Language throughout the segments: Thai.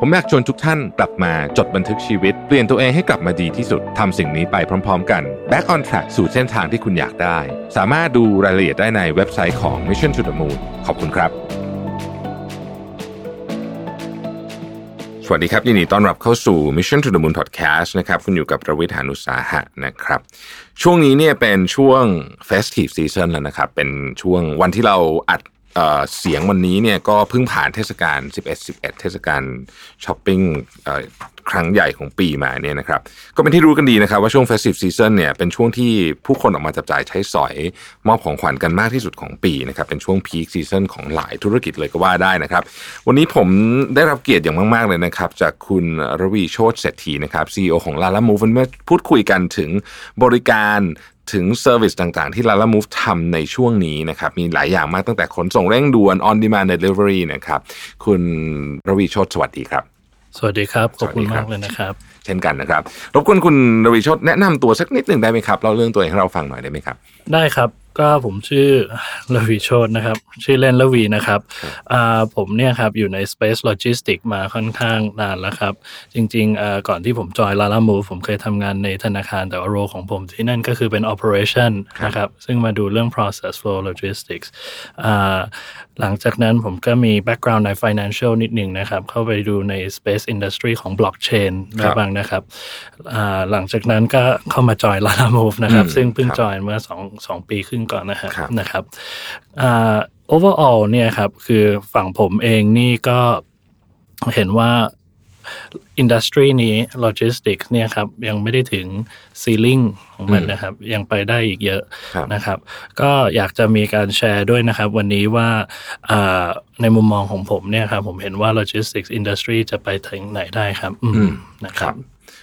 ผมอยากชวนทุกท่านกลับมาจดบันทึกชีวิต เปลี่ยนตัวเองให้กลับมาดีที่สุดทำสิ่งนี้ไปพร้อม ๆ กัน Back on Track สู่เส้นทางที่คุณอยากได้ สามารถดูรายละเอียดได้ในเว็บไซต์ของ Mission to the Moon ขอบคุณครับ สวัสดีครับ ยินดีต้อนรับเข้าสู่ Mission to the Moon Podcast นะครับคุณอยู่กับประวิทยานุสาหะนะครับ ช่วงนี้เนี่ยเป็นช่วง Festive Season แล้วนะครับ เป็นช่วงวันที่เราอัด เสียงวันนี้เนี่ยก็เพิ่งผ่านเทศกาล 11 11 เทศกาลช้อปปิ้งครั้งใหญ่ของปีมาเนี่ยนะครับก็เป็นที่รู้กันดีนะครับว่าช่วง Festive Season เนี่ยเป็นช่วงที่ผู้คนออกมาจับจ่ายใช้สอย มอบของขวัญกันมากที่สุดของปีนะครับเป็นช่วง Peak Season ของหลายธุรกิจเลยก็ว่าได้นะครับ วันนี้ผมได้รับเกียรติอย่างมาก ๆ เลยนะครับจากคุณรวีโชติเศรษฐีนะครับ CEO ของ Lalamove เมื่อพูดคุยกันถึงบริการ ถึง service ต่างๆ ที่ Lalamove ทำในช่วงนี้นะครับ มีหลายอย่างมากตั้งแต่ขนส่งเร่งด่วน on demand delivery นะครับ คุณรวีโชติสวัสดีครับ สวัสดีครับ ขอบคุณสวัสดีครัมาบกเลยนะครับ เช่นกันนะครับ รบกวนคุณรวีโชติแนะนำตัวสักนิดหนึ่งได้ไหมครับเล่าเรื่องตัวเองให้เราฟังหน่อยได้ไหมครับ ได้ครับ ก็ผมชื่อลวีโชตนะครับ ชื่อเล่นลวีนะครับอ่าผมเนี่ยครับอยู่ใน Space Logistics มาค่อนข้างนานแล้วครับ จริงๆอ่าก่อนที่ผมจอย Lala Move ผมเคยทำงานในธนาคารแต่ว่าโรของผมที่นั่นก็คือเป็น operation นะครับ ซึ่งมาดูเรื่อง process flow logistics อ่า หลังจากนั้นผมก็มี background ใน financial นิดหนึ่งนะครับ เข้าไปดูใน space industry ของ blockchain ครับบ้างนะครับอ่าหลังจากนั้นก็เข้ามาจอย Lala Move นะครับอืมซึ่งเพิ่งครับจอยเมื่อสองสองปีครึ่งก่อนนะฮะครับนะครับอ่า overall เนี่ยครับ คือฝั่งผมเองนี่ก็เห็นว่า อินดัสทรีนี้ logistics เนี่ยครับยังไม่ได้ถึง ceiling ของมันนะครับ ยังไปได้อีกเยอะครับนะครับ ก็อยากจะมีการแชร์ด้วยนะครับ วันนี้ว่าอ่าในมุมมองของผมเนี่ยครับผมเห็นว่า logistics industry จะไปถึงไหนได้ครับอืมนะครับ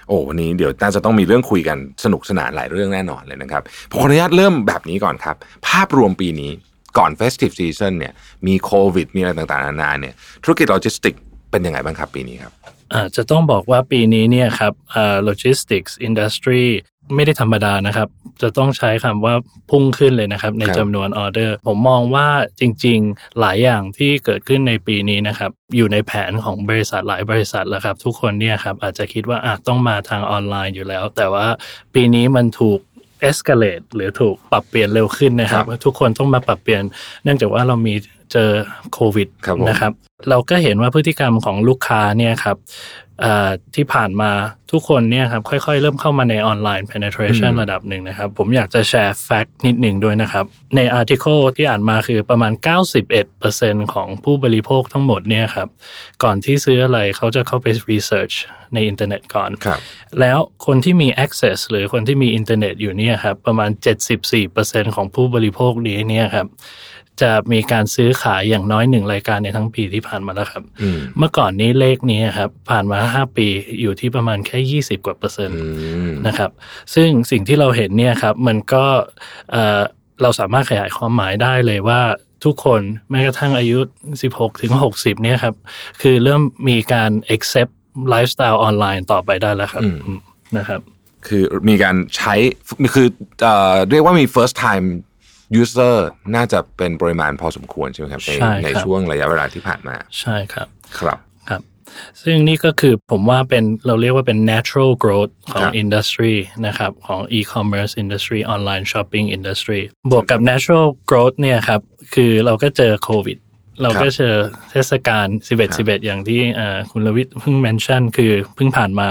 โอ้วันนี้เดี๋ยวน่าจะต้องมีเรื่องคุยกันสนุกสนานหลายเรื่องแน่นอนเลยนะครับผมขออนุญาตเริ่มแบบนี้ก่อนครับ ภาพรวมปีนี้ก่อน Festive Season เนี่ยมีโควิด มีอะไรต่างๆนานาเนี่ยธุรกิจโลจิสติก เป็นยังไงบ้างครับปีนี้ครับอาจจะต้องบอกว่าปีนี้เนี่ยครับอ่า logistics industry ไม่ได้ธรรมดานะครับ จะต้องใช้คำว่าพุ่งขึ้นเลยนะครับ ในครับจำนวนออเดอร์ ผมมองว่าจริงๆ หลายอย่างที่เกิดขึ้นในปีนี้นะครับ อยู่ในแผนของบริษัทหลายบริษัทแล้วครับ ทุกคนเนี่ยครับอาจจะคิดว่าอาจต้องมาทางออนไลน์อยู่แล้ว แต่ว่าปีนี้มันถูก escalate หรือถูกปรับเปลี่ยนเร็วขึ้นนะครับ ทุกคนต้องมาปรับเปลี่ยน เนื่องจากว่าเรามี เจอโควิดครับผมนะครับ เราก็เห็นว่าพฤติกรรมของลูกค้าเนี่ยครับเอ่อที่ผ่านมาทุกคนเนี่ยครับค่อยๆ เริ่มเข้ามาในออนไลน์ penetration ระดับหนึ่งนะครับ ผมอยากจะแชร์ fact นิดหนึ่งด้วยนะครับ ใน article ที่อ่านมาคือประมาณ 91%ของผู้บริโภคทั้งหมดเนี่ยครับ ก่อนที่ซื้ออะไรเขาจะเข้าไป research ในอินเทอร์เน็ตก่อนครับแล้วคนที่มี access หรือคนที่มีอินเทอร์เน็ตอยู่เนี่ยครับประมาณ 74%ของผู้บริโภคนี้เนี่ยครับ จะมีการซื้อขายอย่างน้อยหนึ่งรายการในทั้งปีที่ผ่านมาแล้วครับอืมเมื่อก่อนนี้เลขนี้ครับผ่านมา5ปีอยู่ที่ประมาณแค่20กว่าเปอร์เซ็นต์อืมนะครับ ซึ่งสิ่งที่เราเห็นเนี่ยครับ มันก็เอ่อเราสามารถขยายความหมายได้เลยว่าทุกคนแม้กระทั่งอายุ 16 ถึง 60 เนี่ยครับ คือเริ่มมีการ accept ไลฟ์สไตล์ออนไลน์ต่อไปได้แล้วครับอืมอืมนะครับ คือมีการใช้คือเอ่อเรียกว่ามี first time user น่าจะเป็นปริมาณพอสมควรใช่ไหมครับ ในใช่ครับในช่วงระยะเวลาที่ผ่านมา ใช่ครับ ครับครับ ซึ่งนี่ก็คือผมว่าเป็นเราเรียกว่าเป็น natural growth ของครับ industry นะครับ ของ e-commerce industry online shopping industry บวกกับ natural growth เนี่ยครับ คือเราก็เจอโควิดเราก็เจอเทศกาล11 11 อย่างที่เอ่อคุณลวิทย์เพิ่ง mention คือเพิ่งผ่านมา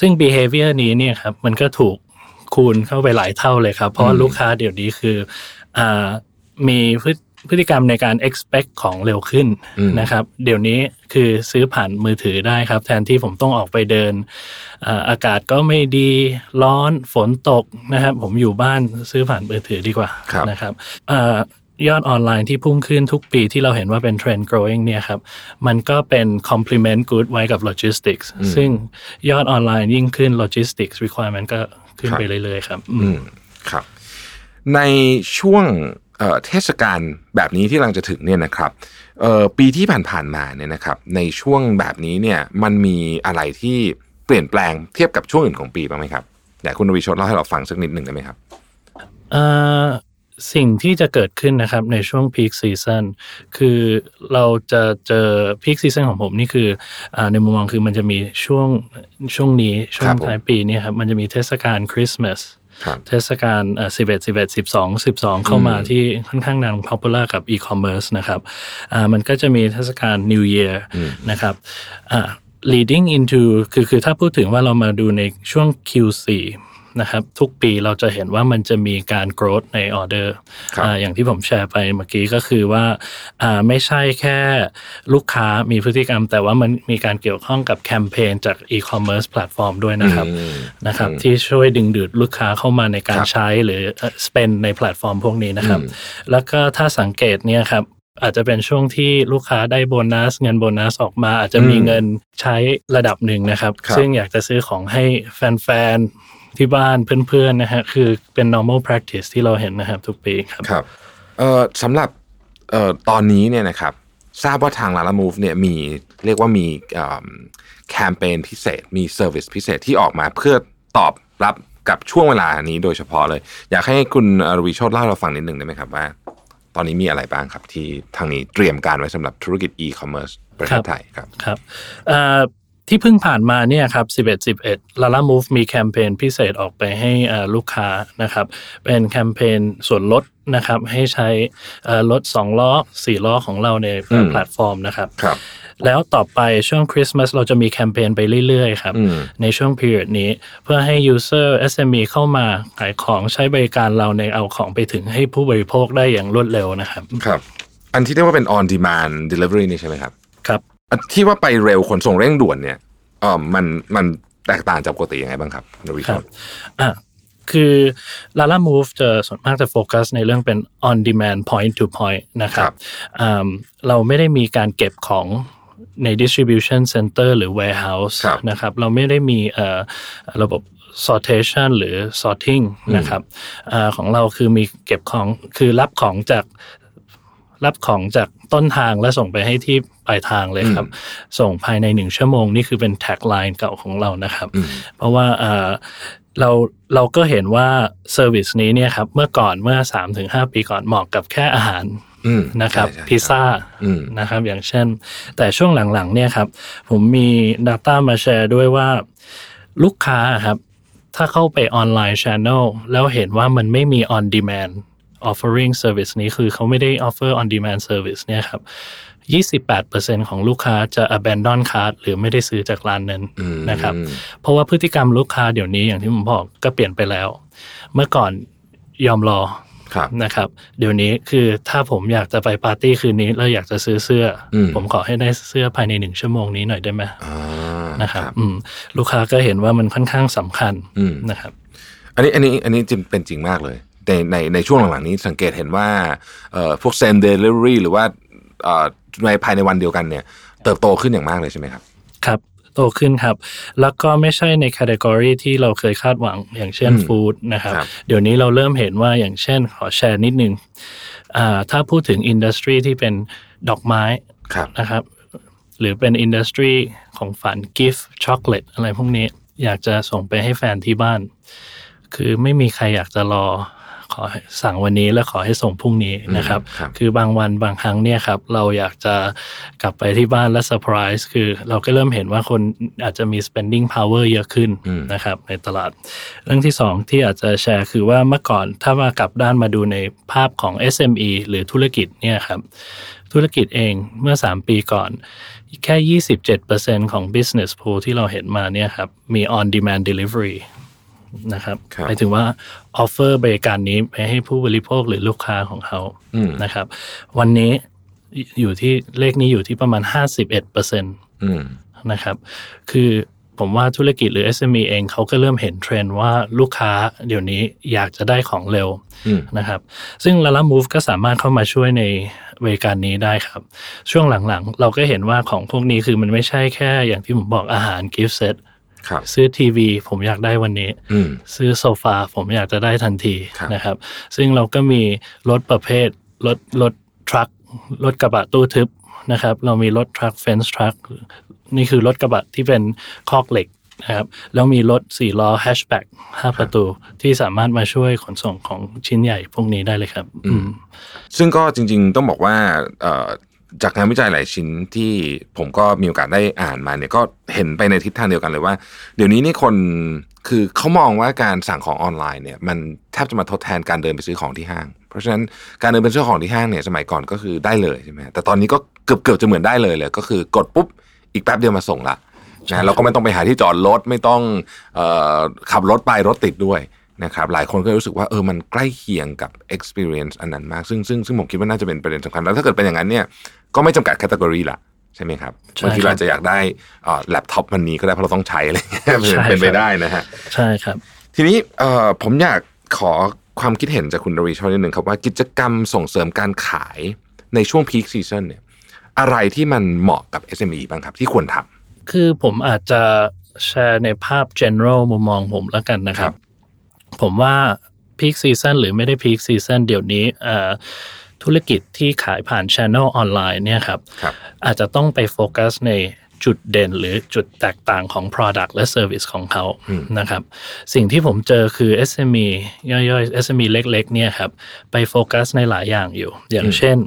ซึ่ง behavior นี้เนี่ยครับ มันก็ถูกคูณเข้าไปหลายเท่าเลยครับ เพราะว่าลูกค้าเดี๋ยวนี้คืออ่า มีพฤพฤติกรรมในการ expect ของเร็วขึ้นอืมนะครับ เดี๋ยวนี้คือซื้อผ่านมือถือได้ครับ แทนที่ผมต้องออกไปเดินอ่าอากาศก็ไม่ดีร้อนฝนตกนะครับ ผมอยู่บ้านซื้อผ่านมือถือดีกว่าครับนะครับอ่ายอดออนไลน์ที่พุ่งขึ้นทุกปีที่เราเห็นว่าเป็นเทรนด์ growing เนี่ยครับ มันก็เป็น complement good ไว้กับ logistics ซึ่งยอดออนไลน์ยิ่งขึ้น logistics requirement ก็ขึ้นไปเรื่อยๆครับ อืมอืมครับ ในช่วงเอ่อเทศกาลแบบนี้ที่กำลังจะถึงเนี่ยนะครับเอ่อปีที่ผ่านๆมาเนี่ยนะครับในช่วงแบบนี้เนี่ยมันมีอะไรที่เปลี่ยนแปลงเทียบกับช่วงอื่นของปีบ้างไหมครับแต่คุณรีโชเล่าให้เราฟังสักนิดหนึ่งได้ไหมครับเอ่อสิ่งที่จะเกิดขึ้นนะครับในช่วงพีคซีซันคือเราจะเจอ peak season ของผมนี่คืออ่าในมุมมองคือมันจะมีช่วงช่วงนี้ช่วงครับผมท้ายปีเนี่ยครับมันจะมีเทศกาลคริสต์มาสครับ เทศกาลสิบเอ็ดสิบเอ็ดสิบสองสิบสองเข้ามาที่ค่อนข้างนาง popular กับ e-commerce นะครับอ่ามันก็จะมีเทศกาล New Year นะครับอ่า leading into คือคือถ้าพูดถึงว่าเรามาดูในช่วง Q4 นะครับทุกปีเราจะเห็นว่ามันจะมีการ growth ในออเดอร์ครับอ่าอย่างที่ผมแชร์ไปเมื่อกี้ก็คือว่าอ่าไม่ใช่แค่ลูกค้ามีพฤติกรรม แต่ว่ามันมีการเกี่ยวข้องกับแคมเปญจาก e-commerce platform ด้วยนะครับอืมนะครับ ที่ช่วยดึงดูดลูกค้าเข้ามาในการครับใช้หรือเอ่อ spend ในแพลตฟอร์มพวกนี้นะครับ แล้วก็ถ้าสังเกตเนี่ยครับอาจจะเป็นช่วงที่ลูกค้าได้โบนัส เงินโบนัสออกมา อาจจะมีอืมเงินใช้ระดับหนึ่งนะครับครับซึ่งอยากจะซื้อของให้แฟนๆ ที่บ้านเพื่อนๆนะฮะคือเป็น normal practice ที่เราเห็นนะครับทุกปีครับครับเอ่อสำหรับเอ่อตอนนี้เนี่ยนะครับทราบว่าทาง Lala Move เนี่ยมีเรียกว่ามีเอิ่มแคมเปญพิเศษ มีเซอร์วิสพิเศษที่ออกมาเพื่อตอบรับกับช่วงเวลานี้โดยเฉพาะเลย อยากให้คุณเอ่อรวีโชดเล่าให้เราฟังนิดหนึ่งได้ไหมครับว่า ตอนนี้มีอะไรบ้างครับที่ทางนี้เตรียมการไว้สำหรับธุรกิจ e-commerce ประเทศไทยครับครับเอ่อ ที่เพิ่งผ่านมาเนี่ยครับ11 11 Lala Move มีแคมเปญพิเศษออกไปให้เอ่อลูกค้านะครับ เป็นแคมเปญส่วนลดนะครับ ให้ใช้เอ่อรถ2ล้อ 4 ล้อของเราในอืมแพลตฟอร์มนะครับครับแล้วต่อไปช่วงคริสต์มาสเราจะมีแคมเปญไปเรื่อยๆครับอืมในช่วง period นี้เพื่อให้ user SME เข้ามาขายของใช้บริการเราในเอาของไปถึงให้ผู้บริโภคได้อย่างรวดเร็วนะครับ ครับ อันที่เรียกว่าเป็น on demand delivery นี่ใช่ไหมครับ ครับอัน ที่ว่าไปเร็วขนส่งเร่งด่วนเนี่ยเออมันมันแตกต่างจากปกติยังไงบ้างครับรวีโชครับดอะคือ Lala Move จะส่วนมากจะโฟกัสในเรื่องเป็น on demand point to point นะครับอ่าเราไม่ได้มีการเก็บของใน distribution center หรือ warehouse ครับนะครับ เราไม่ได้มีเอ่อระบบ sortation หรือ sorting นะครับอาของเราคือมีเก็บของคือรับของจาก รับของจากต้นทางและส่งไปให้ที่ปลายทางเลยครับ ส่งภายในหนึ่งชั่วโมง นี่คือเป็น tagline เก่าของเรานะครับ เพราะว่าเอ่อเราเราก็เห็นว่า service นี้เนี่ยครับเมื่อก่อนเมื่อ3-5ปีก่อนเหมาะกับแค่อาหารอืมนะครับใช่ใช่พิซซ่าอืมนะครับ อย่างเช่น แต่ช่วงหลังๆ เนี่ยครับ ผมมี Data มาแชร์ด้วยว่าลูกค้าครับ ถ้าเข้าไปออนไลน์ Channel แล้วเห็นว่ามันไม่มี on demand offering service นี้คือเขาไม่ได้ offer on demand service เนี่ยครับ28%ของลูกค้าจะ abandon cart หรือไม่ได้ซื้อจากร้านนั้นนะครับ เพราะว่าพฤติกรรมลูกค้าเดี๋ยวนี้อย่างที่ผมบอกก็เปลี่ยนไปแล้ว เมื่อก่อนยอมรอครับนะครับ เดี๋ยวนี้คือถ้าผมอยากจะไปปาร์ตี้คืนนี้แล้วอยากจะซื้อเสื้ออมผมขอให้ได้เสื้อภายในหนึ่งชั่วโมงนี้หน่อยได้ไหมอ่านะครับอืมลูกค้าก็เห็นว่ามันค่อนข้างสำคัญอืมนะครับ อันนี้อันนี้อันนี้จริงเป็นจริงมากเลย ในในในช่วงหลังๆนี้สังเกตเห็นว่าเอ่อพวก same day delivery หรือว่าเอ่อในภายในวันเดียวกันเนี่ย เติบโตขึ้นอย่างมากเลยใช่ไหมครับ ครับโตขึ้นครับ แล้วก็ไม่ใช่ใน category ที่เราเคยคาดหวังอย่างเช่นอืม food นะครับครับ เดี๋ยวนี้เราเริ่มเห็นว่าอย่างเช่นขอแชร์นิดนึงอ่าถ้าพูดถึง industry ที่เป็นดอกไม้ครับนะครับ หรือเป็น industry ของของกิฟต์ช็อกโกแลตอะไรพวกนี้อยากจะส่งไปให้แฟนที่บ้าน คือไม่มีใครอยากจะรอ ขอให้สั่งวันนี้แล้วขอให้ส่งพรุ่งนี้นะครับครับ คือบางวันบางครั้งเนี่ยครับเราอยากจะกลับไปที่บ้านและเซอร์ไพรส์คือเราก็เริ่มเห็นว่าคนอาจจะมี spending power เยอะขึ้นนะครับในตลาด เรื่องที่สองที่อาจจะแชร์คือว่าเมื่อก่อนถ้ามากลับด้านมาดูในภาพของ SME หรือธุรกิจเนี่ยครับธุรกิจเองเมื่อ 3 ปีก่อน แค่ 27%ของ business pool ที่เราเห็นมาเนี่ยครับมี on demand delivery นะครับครับหมายถึงว่า offer บริการนี้ไปให้ผู้บริโภคหรือลูกค้าของเขานะครับ วันนี้อยู่ที่เลขนี้อยู่ที่ประมาณ 51%อืมนะครับ คือผมว่าธุรกิจหรือ SME เองเขาก็เริ่มเห็นเทรนด์ว่าลูกค้าเดี๋ยวนี้อยากจะได้ของเร็วอืมนะครับ ซึ่ง Lala Move ก็สามารถเข้ามาช่วยในบริการนี้ได้ครับ ช่วงหลังๆ เราก็เห็นว่าของพวกนี้คือมันไม่ใช่แค่อย่างที่ผมบอกอาหาร gift set ครับ ซื้อทีวี ผมอยากได้วันนี้อืมซื้อโซฟาผมอยากจะได้ทันทีครับนะครับ ซึ่งเราก็มีรถประเภทรถรถ truck รถกระบะตู้ทึบนะครับ เรามีรถ truck fence truckนี่คือรถกระบะที่เป็นคอกเหล็กนะครับแล้วมีรถสี่ล้อแฮชแบ็กห้าประตู ที่สามารถมาช่วยขนส่งของชิ้นใหญ่พวกนี้ได้เลยครับอืมซึ่งก็จริง ๆ ต้องบอกว่าเอ่อ จากงานวิจัยหลายชิ้นที่ผมก็มีโอกาสได้อ่านมาเนี่ยก็เห็นไปในทิศทางเดียวกันเลยว่า เดี๋ยวนี้นี่คนคือเขามองว่าการสั่งของออนไลน์เนี่ยมันแทบจะมาทดแทนการเดินไปซื้อของที่ห้าง เพราะฉะนั้นการเดินไปซื้อของที่ห้างเนี่ยสมัยก่อนก็คือได้เลยใช่ไหมแต่ตอนนี้ก็เกือบเกือบจะเหมือนได้เลยเลย ก็คือกดปุ๊บอีกแป๊บเดียวมาส่งละนะเราก็ไม่ต้องไปหาที่จอดรถไม่ต้องออขับรถไปรถติดด้วย นะครับหลายคนก็รู้สึกว่าเออมันใกล้เคียงกับ experience อันนั้นมาก ซึ่งซึ่งซึ่งผมคิดว่าน่าจะเป็นประเด็นสำคัญ แล้วถ้าเกิดเป็นอย่างนั้นเนี่ยก็ไม่จำกัด category ละใช่ไหมครับใช่บางทีครับเราอาจจะอยากได้เอ่อแล็ปท็อปวันนี้ก็ได้เพราะเราต้องใช้อะไรเงี้ยใช่เป็นไปครับได้นะฮะใช่ครับ ทีนี้เอ่อผมอยากขอความคิดเห็นจากคุณรีโชนิดหนึ่งครับว่ากิจกรรมส่งเสริมการขายในช่วง peak season เนี่ยอะไรที่มันเหมาะกับ SME บ้างครับที่ควรทำคือผมอาจจะแชร์ในภาพ general มุมมองผมแล้วกันนะครัครับบ ผมว่า peak season หรือไม่ได้ peak season เดี๋ยวนี้เอ่อธุรกิจที่ขายผ่าน channel ออนไลน์เนี่ยครับครับอาจจะต้องไปโฟกัสในจุดเด่นหรือจุดแตกต่างของ Product และ Service ของเขานะครับ สิ่งที่ผมเจอคือ SME ย่อยๆ SME เล็กๆเนี่ยครับไปโฟกัสในหลายอย่างอยู่ อย่างเช่น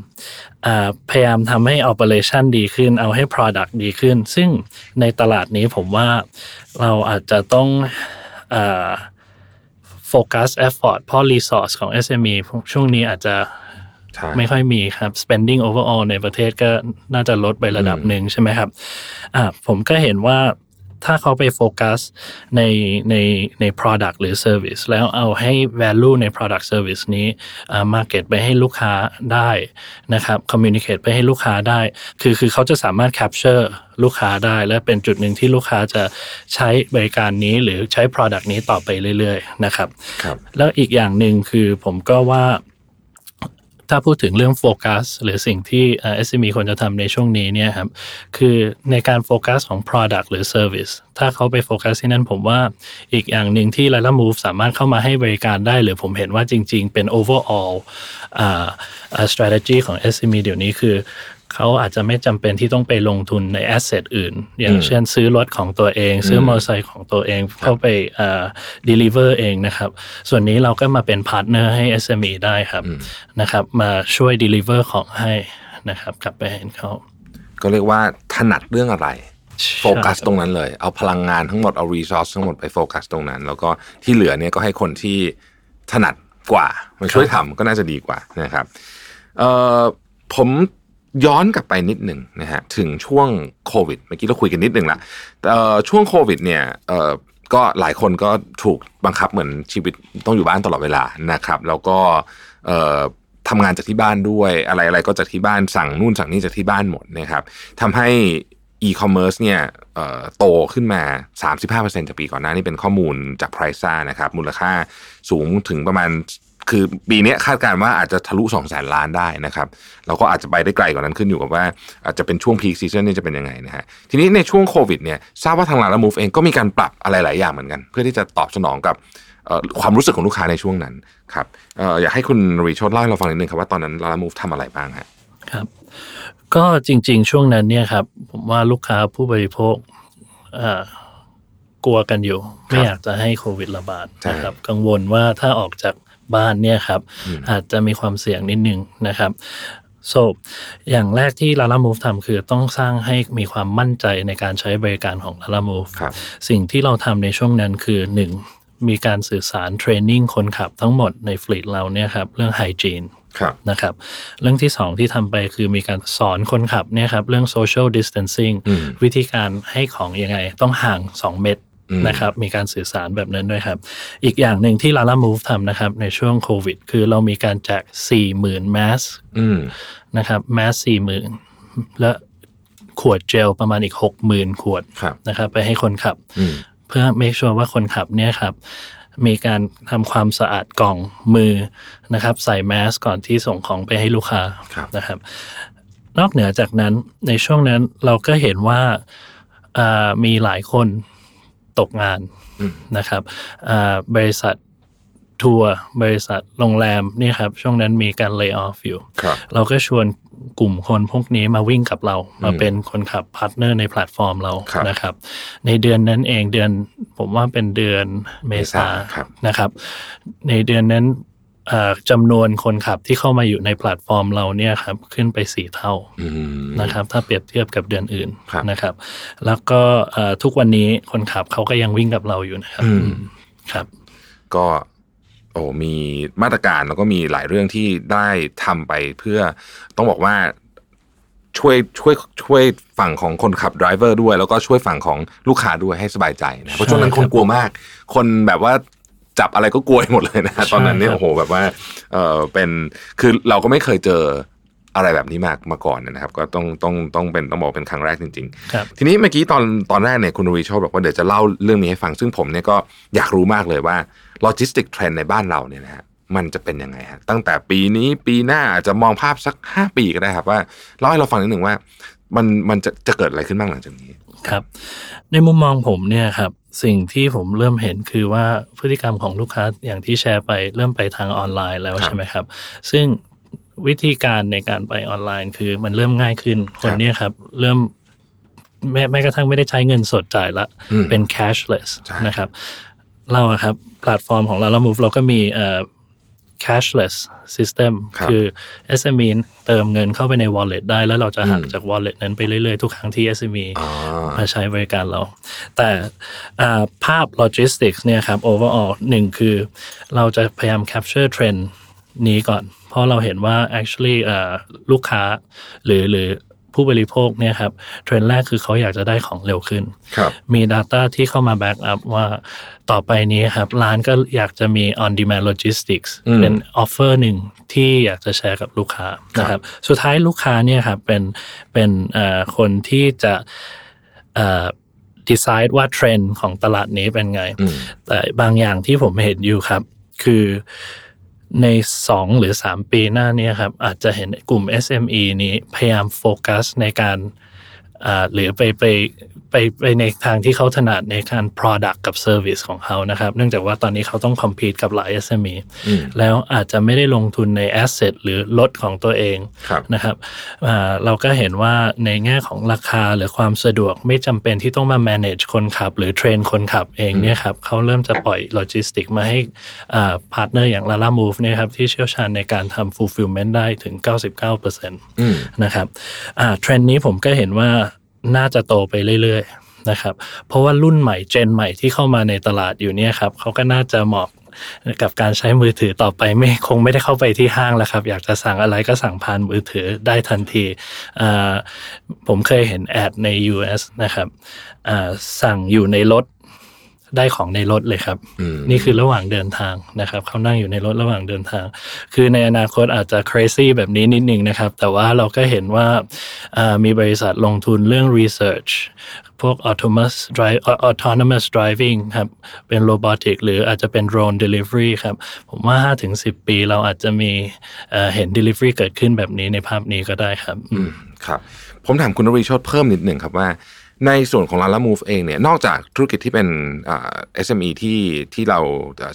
อ่าพยายามทำให้ Operation ดีขึ้น เอาให้ Product ดีขึ้น ซึ่งในตลาดนี้ผมว่าเราอาจจะต้องอา โฟกัส effort เพราะ resource ของ SME ช่วงนี้อาจจะใช่ไม่ค่อยมีครับ spending overall ในประเทศก็น่าจะลดไประดับหนึ่งใช่ไหมครับอ่าผมก็เห็นว่า ถ้าเขาไปโฟกัสในในใน product หรือ service แล้วเอาให้ value ใน product service นี้อ่า market ไปให้ลูกค้าได้นะครับ communicate ไปให้ลูกค้าได้ คือคือเขาจะสามารถ capture ลูกค้าได้ และเป็นจุดหนึ่งที่ลูกค้าจะใช้บริการนี้หรือใช้ product นี้ต่อไปเรื่อยๆนะครับครับแล้วอีกอย่างหนึ่งคือผมก็ว่า ถ้าพูดถึงเรื่องโฟกัสหรือสิ่งที่เอ่อ SME ควรจะทำในช่วงนี้เนี่ยครับคือในการโฟกัสของ Product หรือ Service ถ้าเขาไปโฟกัสที่นั่นผมว่าอีกอย่างหนึ่งที่ Lala Move สามารถเข้ามาให้บริการได้ หรือผมเห็นว่าจริง ๆ เป็น overall อ่าอ่า strategy ของ SME เดี๋ยวนี้คือ เขาอาจจะไม่จำเป็นที่ต้องไปลงทุนใน asset อื่น อย่างเช่นซื้อรถของตัวเอง ซื้อมอเตอร์ไซค์ของตัวเองเข้าไปอ่า deliver เองนะครับ ส่วนนี้เราก็มาเป็น partner ให้ SME ได้ครับนะครับ มาช่วย deliver ของให้นะครับ กลับไปให้เขาก็เรียกว่าถนัดเรื่องอะไรโฟกัสใช่ตรงนั้นเลย เอาพลังงานทั้งหมด เอารีซอสทั้งหมดไปโฟกัสตรงนั้น แล้วก็ที่เหลือเนี่ยก็ให้คนที่ถนัดกว่ามาช่วยทำก็น่าจะดีกว่านะครับเอ่อผม ย้อนกลับไปนิดหนึ่งนะฮะถึงช่วงโควิดเมื่อกี้เราคุยกันนิดหนึ่งละเอ่ช่วงโควิดเนี่ยก็หลายคนก็ถูกบังคับเหมือนชีวิตต้องอยู่บ้านตลอดเวลานะครับ แล้วก็ทำงานจากที่บ้านด้วยอะไรอะไรก็จากที่บ้านสั่งนู่นสั่งนี่จากที่บ้านหมดนะครับทำให้ e-commerce เนี่ยโตขึ้นมา 35%จากปีก่อนหน้านี่เป็นข้อมูลจาก p r i ซ่านะครับมูลค่าสูงถึงประมาณ คือปีเนี้ยคาดการณ์ว่าอาจจะทะลุ2 0 0 0 0 0ล้านได้นะครับเราก็อาจจะไปได้ไกลกว่านั้นขึ้นอยู่กับว่า อาจจะเป็นช่วง peak season นี่จะเป็นยังไงนะฮะทีนี้ในช่วงโควิดเนี่ยทราบว่าทางร้านละมูฟเองก็มีการปรับอะไรหลายอย่างเหมือนกัน เพื่อที่จะตอบสนองกับเอ่อความรู้สึกของลูกค้าในช่วงนั้นครับเอ่ออยากให้คุณรีโชดเล่าให้เราฟังนิดนึงครับว่าตอนนั้นร้านละมูฟทำอะไรบ้างฮะครับก็จริง ๆ ช่วงนั้นเนี่ยครับผมว่าลูกค้าผู้บริโภคเอ่อกลัวกันอยู่ ไม่อยากจะให้โควิดระบาดใช่นะครับ กังวลว่าถ้าออกจาก บ้านเนี่ยครับอาจจะมีความเสี่ยงนิดนึงนะครับ so อย่างแรกที่ Lala Move ทำคือต้องสร้างให้มีความมั่นใจในการใช้บริการของ Lala Move ครับสิ่งที่เราทำในช่วงนั้นคือหนึ่งมีการสื่อสารเทรนนิ่งคนขับทั้งหมดในฟลีตเราเนี่ยครับเรื่องไฮจีนครับนะครับ เรื่องที่สองที่ทำไปคือมีการสอนคนขับเนี่ยครับเรื่อง social distancing อืมวิธีการให้ของยังไง ต้องห่าง 2 เมตรอืม นะครับมีการสื่อสารแบบนั้นด้วยครับ อีกอย่างหนึ่งที่ Lala Move ทำนะครับในช่วงโควิด คือเรามีการแจก40,000แมสอืมนะครับแมส40,000และขวดเจลประมาณอีก60,000ขวดครับนะครับ ไปให้คนขับอืมเพื่อ make sure ว่าคนขับเนี่ยครับมีการทำความสะอาดกล่องมือนะครับ ใส่แมสก่อนที่ส่งของไปให้ลูกค้าครับนะครับ นอกเหนือจากนั้นในช่วงนั้นเราก็เห็นว่าอ่ามีหลายคน ตกงานอืมนะครับอ่าบริษัททัวร์บริษัทโรงแรมเนี่ยครับ ช่วงนั้นมีการ lay off อยู่ครับเราก็ชวนกลุ่มคนพวกนี้มาวิ่งกับเรา มาเป็นคนขับ partner ในแพลตฟอร์มเราครับนะครับ ในเดือนนั้นเองเดือนผมว่าเป็นเดือนเมษาเมษาครับนะครับ ในเดือนนั้นเอ่อ จำนวนคนขับที่เข้ามาอยู่ในแพลตฟอร์มเราเนี่ยครับขึ้นไปสี่เท่าอืมนะครับ ถ้าเปรียบเทียบกับเดือนอื่นครับนะครับ แล้วก็เอ่อทุกวันนี้คนขับเขาก็ยังวิ่งกับเราอยู่นะครับอืมอืมครับ ก็โอ้มีมาตรการแล้วก็มีหลายเรื่องที่ได้ทำไปเพื่อต้องบอกว่าช่วยช่วยช่วยฝั่งของคนขับไดรเวอร์ด้วย แล้วก็ช่วยฝั่งของลูกค้าด้วยให้สบายใจนะเพราะช่วงนั้นใช่คครันบกลัวมาก คนแบบว่า จับอะไรก็กลัวหมดเลยนะตอนนั้นเนี่ยใช่ครับโอ้โหแบบว่าเออเป็นคือเราก็ไม่เคยเจออะไรแบบนี้มามาก่อนนะครับ ก็ต้องต้องต้องเป็นต้องบอกเป็นครั้งแรกจริงๆครับทีนี้เมื่อกี้ตอนตอนแรกเนี่ยคุณรีโชบอกว่าเดี๋ยวจะเล่าเรื่องนี้ให้ฟัง ซึ่งผมเนี่ยก็อยากรู้มากเลยว่า logistic trend ในบ้านเราเนี่ยนะฮะมันจะเป็นยังไงฮะตั้งแต่ปีนี้ปีหน้าอาจจะมองภาพสักห้าปีก็ได้ครับว่าเล่าให้เราฟังนิดหนึ่งว่า มันมันจะจะเกิดอะไรขึ้นบ้างหลังจากนี้ ครับ ในมุมมองผมเนี่ยครับสิ่งที่ผมเริ่มเห็นคือว่าพฤติกรรมของลูกค้าอย่างที่แชร์ไปเริ่มไปทางออนไลน์แล้วครับใช่ไหมครับ ซึ่งวิธีการในการไปออนไลน์คือมันเริ่มง่ายขึ้น คนเนี่ยครับ เริ่มแม้แม้กระทั่งไม่ได้ใช้เงินสดจ่ายละอืมเป็น cashless ใช่นะครับ เราอะครับ แพลตฟอร์มของเราเรา move เราก็มีเอ่อ cashless system ครับคือ SME เติมเงินเข้าไปใน wallet ได้ แล้วเราจะหักอืมจาก wallet นั้นไปเรื่อยๆ ทุกครั้งที่ SME อ๋อมาใช้บริการเรา แต่อ่าภาพโลจิสติกส์เนี่ยครับ overall หนึ่งคือเราจะพยายาม capture trend นี้ก่อน เพราะเราเห็นว่า actually อ่าลูกค้าหรือหรือ ผู้บริโภคเนี่ยครับเทรนด์แรกคือเขาอยากจะได้ของเร็วขึ้นครับมี Data ที่เข้ามา back up ว่าต่อไปนี้ครับ ร้านก็อยากจะมี on demand logistics อืมเป็น offer หนึ่งที่อยากจะแชร์กับลูกค้านะครับสุดท้ายลูกค้าเนี่ยครับเป็นเป็นเอ่อคนที่จะเอ่อ decide ว่าเทรนด์ของตลาดนี้เป็นไงอืมแต่บางอย่างที่ผมเห็นอยู่ครับ คือ ในสองหรือสามปีหน้านี้ครับอาจจะเห็นกลุ่ม SME นี้พยายามโฟกัสในการ หรือไปไปไปไปในทางที่เขาถนัดในการ product กับ service ของเขานะครับ เนื่องจากว่าตอนนี้เขาต้อง compete กับหลาย SME อืมแล้วอาจจะไม่ได้ลงทุนใน asset หรือรถของตัวเองครับนะครับอ่าเราก็เห็นว่าในแง่ของราคาหรือความสะดวกไม่จำเป็นที่ต้องมา manage คนขับ หรือ train คนขับเองเนี่ยครับเขาเริ่มจะปล่อยโลจิสติกมาให้ partner อย่าง Lala Move เนี่ยครับที่เชี่ยวชาญในการทำ fulfillment ได้ถึง 99%อืมนะครับอ่าเทรนด์นี้ผมก็เห็นว่า น่าจะโตไปเรื่อยๆนะครับ เพราะว่ารุ่นใหม่ gen ใหม่ที่เข้ามาในตลาดอยู่เนี่ยครับเขาก็น่าจะเหมาะกับการใช้มือถือต่อไปไม่คงไม่ได้เข้าไปที่ห้างแล้วครับ อยากจะสั่งอะไรก็สั่งผ่านมือถือได้ทันทีผมเคยเห็นแอดใน US นะครับสั่งอยู่ในรถ ได้ของในรถเลยครับอืมนี่คือระหว่างเดินทางนะครับเขานั่งอยู่ในรถระหว่างเดินทาง คือในอนาคตอาจจะ crazy แบบนี้นิดนึงนะครับ แต่ว่าเราก็เห็นว่าอ่ามีบริษัทลงทุนเรื่อง research พวก autonomous drive autonomous driving ครับ เป็น robotic หรืออาจจะเป็น drone delivery ครับ ผมว่า 5-10 ปีเราอาจจะมีเอ่อเห็น delivery เกิดขึ้นแบบนี้ในภาพนี้ก็ได้ครับอืมครับ ผมถามคุณนรีโชดเพิ่มนิดหนึ่งครับว่า ในส่วนของร้านละมูฟเองเนี่ยนอกจากธุรกิจที่เป็นเอ่า SME ที่ที่เรา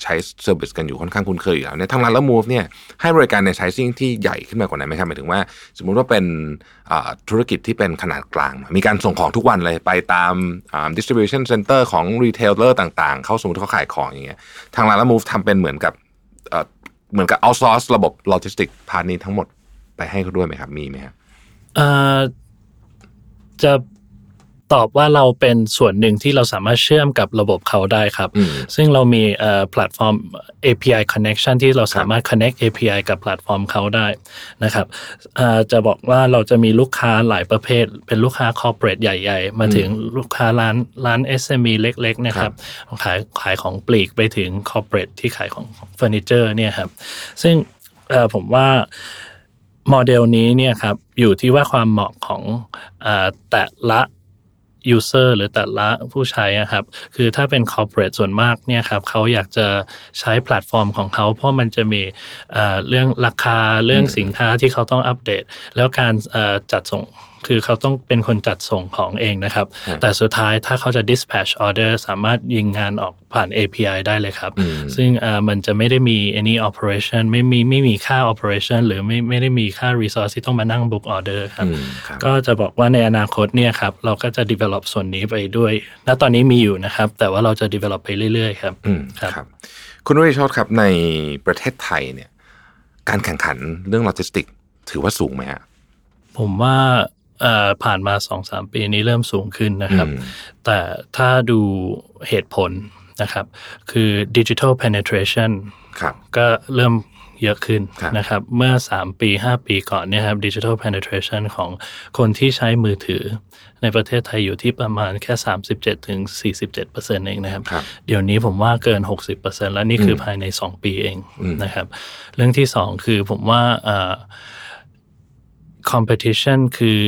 ใช้เซอร์วิสกันอยู่ค่อนข้างคุ้นเคยอยู่แล้วเนี่ยทางร้านละมูฟเนี่ยให้บริการในไซซิ่งที่ใหญ่ขึ้นมากว่านั้นไหมครับหมายถึงว่า สมมุติว่าเป็นธุรกิจที่เป็นขนาดกลาง มีการส่งของทุกวันเลยไปตามอ่า distribution center ของ retailer ต่างๆ เขาสมมติเขาขายของอย่างเงี้ยทาง Lala Move ทำเป็นเหมือนกับเหมือนกับ outsource ระบบโลจิสติก part นี้ทั้งหมดไปให้เขาด้วยไหมครับมีไหมครับจะ ตอบว่าเราเป็นส่วนหนึ่งที่เราสามารถเชื่อมกับระบบเขาได้ครับอืมซึ่งเรามีเอ่อแพลตฟอร์ม API connection ที่เราสามารถ connect API กับแพลตฟอร์มเขาได้นะครับเอ่อจะบอกว่าเราจะมีลูกค้าหลายประเภท เป็นลูกค้า corporate ใหญ่ ๆ มาถึงลูกค้าร้านร้าน SME เล็กๆนะครับขายขายของปลีกไปถึง corporate ที่ขายของเฟอร์นิเจอร์เนี่ยครับ ซึ่งเอ่อผมว่าโมเดลนี้เนี่ยครับอยู่ที่ว่าความเหมาะของอาแต่ละ user หรือแต่ละผู้ใช้อะครับ คือถ้าเป็น corporate ส่วนมากเนี่ยครับเขาอยากจะใช้แพลตฟอร์มของเขาเพราะมันจะมีเอ่อเรื่องราคาเรื่องสินค้าที่เขาต้องอัปเดต แล้วการเอ่อจัดส่ง คือเขาต้องเป็นคนจัดส่งของเองนะครับครับ แต่สุดท้ายถ้าเขาจะ dispatch order สามารถยิงงานออกผ่าน API ได้เลยครับอืมซึ่งอ่ามันจะไม่ได้มี any operation ไม่มีไม่มีค่า operation หรือไม่ไม่ได้มีค่า resource ที่ต้องมานั่ง book order ครับอืมครับ ก็จะบอกว่าในอนาคตเนี่ยครับ เราก็จะ develop ส่วนนี้ไปด้วย ณ ตอนนี้มีอยู่นะครับ แต่ว่าเราจะ develop ไปเรื่อย ๆ ครับอืมครับครับ คุณวริโชตครับในประเทศไทยเนี่ย การแข่งขันเรื่องโลจิสติก ถือว่าสูงไหมฮะผมว่าเอ่อ ผ่านมาสองสามปีนี้เริ่มสูงขึ้นนะครับอืมแต่ถ้าดูเหตุผลนะครับ คือ digital penetration ครับก็เริ่มเยอะขึ้นครับนะครับ เมื่อ 3 ปี 5 ปีก่อนเนี่ยครับ digital penetration ของคนที่ใช้มือถือ ในประเทศไทยอยู่ที่ประมาณแค่ 37ถึง47เองนะครับครับเดี๋ยวนี้ผมว่าเกิน 60%แล้วนี่คือภายใน 2 ปีเองอืมนะครับ เรื่องที่ 2 คือผมว่าเอ่อ competition คือ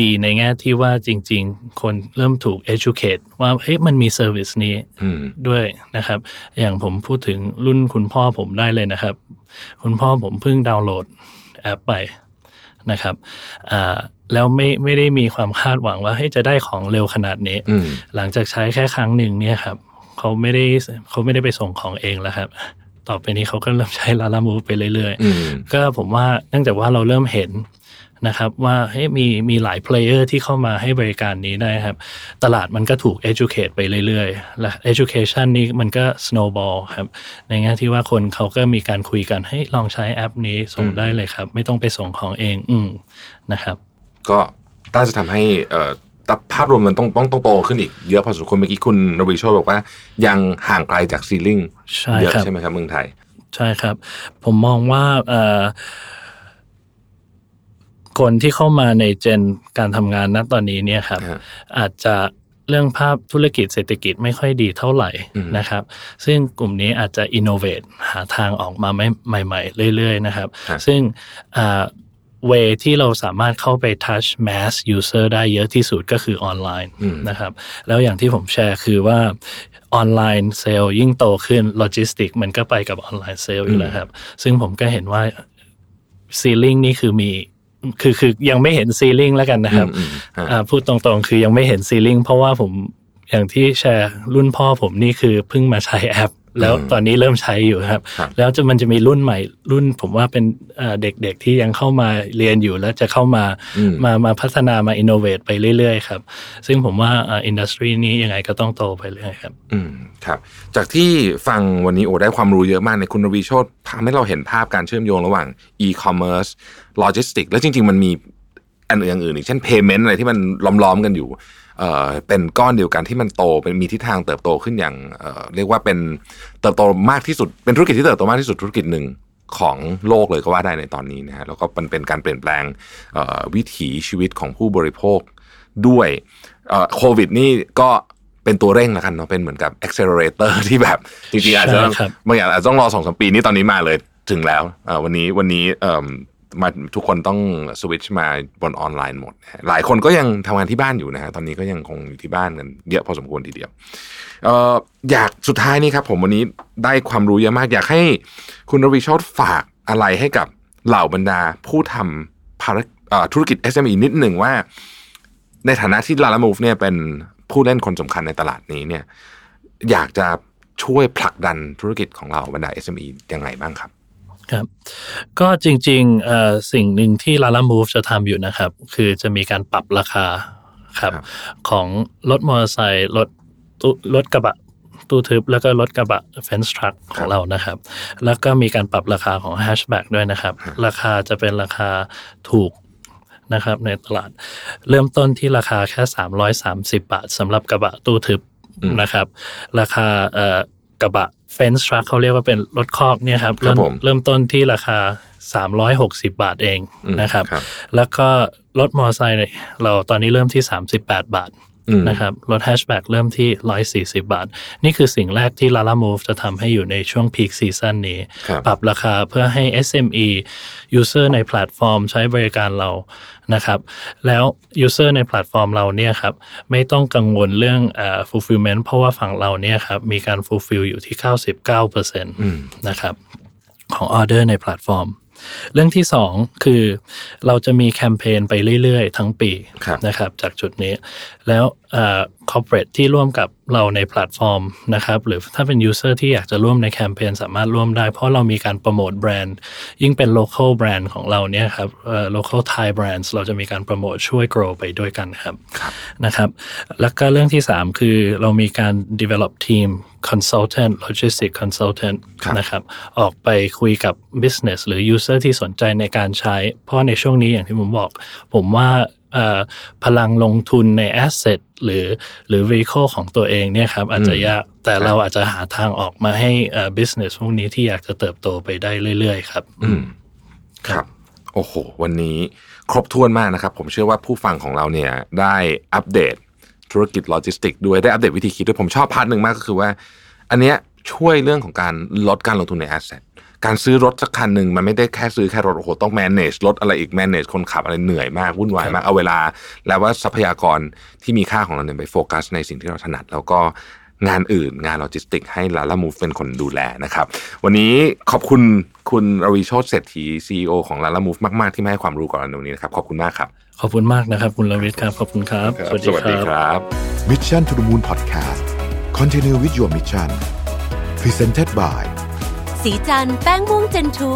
ดีในแง่ที่ว่าจริง ๆ คนเริ่มถูก educate ว่าเฮ้ยมันมี service นี้อืมด้วยนะครับ อย่างผมพูดถึงรุ่นคุณพ่อผมได้เลยนะครับ คุณพ่อผมเพิ่งดาวน์โหลดแอปไปนะครับอ่าแล้วไม่ไม่ได้มีความคาดหวังว่าเฮ้ยจะได้ของเร็วขนาดนี้อืมหลังจากใช้แค่ครั้งหนึ่งเนี่ยครับ เขาไม่ได้เขาไม่ได้ไปส่งของเองแล้วครับ ต่อไปนี้เขาก็เริ่มใช้ Lala Move ไปเรื่อยอืมๆก็ผมว่าเนื่องจากว่าเราเริ่มเห็นนะครับว่าเฮ้ยมีมีหลาย player ที่เข้ามาให้บริการนี้ได้ครับ ตลาดมันก็ถูก educate ไปเรื่อยๆ และ education นี้มันก็ snowball ครับ ในแง่ที่ว่าคนเขาก็มีการคุยกันเฮ้ยลองใช้แอปนี้ส่งได้เลยครับ ไม่ต้องไปส่งของเอง อืมนะครับ ก็น่าจะทำให้เอ่อ แต่ภาพรวมมันต้องต้องต้องโตขึ้นอีกเยอะพอสมควรเมื่อกี้คุณนวีโชตบอกว่า ยังห่างไกลจากซีลิงใช่เยอะครับใช่ไหมครับเมืองไทย ใช่ครับ ผมมองว่าเอ่อคนที่เข้ามาในเจนการทำงานณตอนนี้เนี่ยครับฮะอาจจะเรื่องภาพธุรกิจเศรษฐกิจไม่ค่อยดีเท่าไหร่อืมนะครับ ซึ่งกลุ่มนี้อาจจะ innovate หาทางออกมาไม่ใหม่ๆ เรื่อย ๆ นะครับฮะซึ่ง เวที่เราสามารถเข้าไป touch mass user ได้เยอะที่สุดก็คือออนไลน์อืมนะครับ แล้วอย่างที่ผมแชร์คือว่า online sales ยิ่งโตขึ้นโลจิสติกมันก็ไปกับ online sales อยู่แล้วครับ ซึ่งผมก็เห็นว่า ceiling นี่คือมีคือคือยังไม่เห็น ceiling แล้วกันนะครับอืมอืมฮะอ่าพูดตรงๆ คือยังไม่เห็น ceiling เพราะว่าผมอย่างที่แชร์รุ่นพ่อผมนี่คือเพิ่งมาใช้แอป แล้วอืมตอนนี้เริ่มใช้อยู่ครับครับ แล้วจะมันจะมีรุ่นใหม่รุ่น ผมว่าเป็นอ่าเด็กๆที่ยังเข้ามาเรียนอยู่แล้วจะเข้ามาอืมมามาพัฒนามาอินโนเวทไปเรื่อยๆครับ ซึ่งผมว่าอ่าอินดัสทรีนี้ยังไงก็ต้องโตไปเรื่อยครับ อืมครับ จากที่ฟังวันนี้โอ้ได้ความรู้เยอะมากในยคุณนวีโชตทำให้เราเห็นภาพการเชื่อมโยงระหว่าง e-commerce logistics และจริง ๆ มันมีอันอื่นๆอีกเช่น payment อะไรที่มันล้อมๆกันอยู่ เอ่อเป็นก้อนเดียวกันที่มันโตเป็นมีทิศทางเติบโตขึ้นอย่างเอ่อเรียกว่าเป็นเติบโตมากที่สุดเป็นธุรกิจที่เติบโตมากที่สุดธุรกิจหนึ่งของโลกเลยก็ว่าได้ในตอนนี้นะฮะแล้วก็มันเป็นการเปลี่ยนแปลงเอ่อวิถีชีวิตของผู้บริโภคด้วยเอ่อโควิดนี่ก็เป็นตัวเร่งแล้วกันเนาะเป็นเหมือนกับ accelerator ที่แบบจริงๆอาจจะต้องใช่ครับบางอย่างอาจจะต้องรอสองสมปีนี้ตอนนี้มาเลยถึงแล้วเอ่อวันนี้วันนี้เอ่อ มาทุกคนต้องสวิตช์มาบนออนไลน์หมดะะหลายคนก็ยังทำงานที่บ้านอยู่นะฮะตอนนี้ก็ยังคงอยู่ที่บ้านกันเยอะพอสมควรทีเดียวเอออยากสุดท้ายนี่ครับผมวันนี้ได้ความรู้เยอะมาก อยากให้คุณรวิโชตฝากอะไรให้กับเหล่าบรรดาผู้ทำภารกิจเอ่อธุรกิจ SME นิดหนึ่งว่า ในฐานะที่ลาลามูฟเนี่ยเป็นผู้เล่นคนสำคัญในตลาดนี้เนี่ยอยากจะช่วยผลักดันธุรกิจของเราบรรดา SME ยังไงบ้างครับ ครับ ก็จริงๆเอ่อสิ่งหนึ่งที่ Lala Move จะทำอยู่นะครับ คือจะมีการปรับราคาครับครับของรถมอเตอร์ไซค์รถตู้รถกระบะตู้ทึบแล้วก็รถกระบะเฟนส์ทรัคของเรานะครับ แล้วก็มีการปรับราคาของแฮชแบ็กด้วยนะครับ ราคาจะเป็นราคาถูกนะครับในตลาด เริ่มต้นที่ราคาแค่ 330 บาทสำหรับกระบะตู้ทึบนะครับ ราคาเอ่อกระบะ fence truck เขาเรียกว่าเป็นรถคอกเนี่ยครับครับเริ่มผมเริ่มต้นที่ราคา 360 บาทเองอืมนะครับครับ แล้วก็รถมอเตอร์ไซค์เนี่ยเราตอนนี้เริ่มที่ 38 บาทอืมนะครับรถแฮชแบ็กเริ่มที่ 140 บาท นี่คือสิ่งแรกที่ Lala Move จะทำให้อยู่ในช่วง peak season นี้ครับปรับราคาเพื่อให้ SME user ในแพลตฟอร์มใช้บริการเรา นะครับ แล้ว user ในแพลตฟอร์มเราเนี่ยครับไม่ต้องกังวลเรื่องเอ่อ fulfillment เพราะว่าฝั่งเราเนี่ยครับมีการ fulfill อยู่ที่ 99%นะครับของออเดอร์ในแพลตฟอร์มเรื่องที่สองคือเราจะมีแคมเปญไปเรื่อย ๆ ทั้งปีครับนะครับจากจุดนี้ แล้ว corporates ที่ร่วมกับเราในแพลตฟอร์มนะครับหรือถ้าเป็น user ที่อยากจะร่วมในแคมเปญสามารถร่วมได้ เพราะเรามีการโปรโมทแบรนด์ ยิ่งเป็น local brand ของเราเนี่ยครับเอ่อ local Thai brands เราจะมีการโปรโมทช่วย grow ไปด้วยกันครับนะครับ แล้วก็เรื่องที่ 3 คือเรามีการ develop team consultant logistic consultant ครับนะครับออกไปคุยกับ business หรือ user ที่สนใจในการใช้ เพราะในช่วงนี้อย่างที่ผมบอก ผมว่าเอ่อ พลังลงทุนใน asset หรือหรือ vehicle ของตัวเองเนี่ยครับอาจจะยากแต่เราอาจจะหาทางออกมาให้เอ่อ business พวกนี้ที่อยากจะเติบโตไปได้เรื่อย ๆ ครับอืมครับโอ้โห วันนี้ครบถ้วนมากนะครับ ผมเชื่อว่าผู้ฟังของเราเนี่ยได้อัปเดตธุรกิจโลจิสติกด้วยได้อัปเดตวิธีคิดด้วยผมชอบ part หนึ่งมากก็คือว่า อันเนี้ยช่วยเรื่องของการลดการลงทุนใน asset การซื้อรถสักคันหนึ่งมันไม่ได้แค่ซื้อแค่รถโอ้โหต้อง manage รถอะไรอีก manage คนขับอะไรเหนื่อยมากวุ่นวายมากเอาเวลา แล้วว่าทรัพยากรที่มีค่าของเราเนี่ยไปโฟกัส ในสิ่งที่เราถนัด แล้วก็งานอื่นงานโลจิสติก ให้ลาลามูฟเป็นคนดูแลนะครับ วันนี้ขอบคุณคุณรวีโชติเศรษฐี CEO ของลาลามูฟมาก ๆ ที่มาให้ความรู้กับเราในวันนี้นะครับ ขอบคุณมากครับ ขอบคุณมากนะครับ คุณลวิทย์ครับขอบคุณครับ สวัสดีครับ Mission to the Moon Podcast Continue with your mission Presented by สีจันแป้งม่วงเจนทู